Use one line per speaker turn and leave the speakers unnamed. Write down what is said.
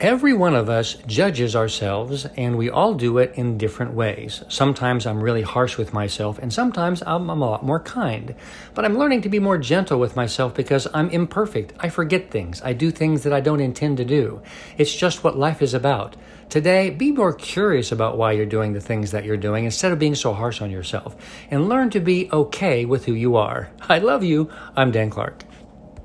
Every one of us judges ourselves, and we all do it in different ways. Sometimes I'm really harsh with myself, and sometimes I'm, I'm, a lot more kind. But I'm learning to be more gentle with myself because I'm imperfect. I forget things. I do things that I don't intend to do. It's just what life is about. Today, be more curious about why you're doing the things that you're doing instead of being so harsh on yourself, and learn to be okay with who you are. I love you. I'm Dan Clark.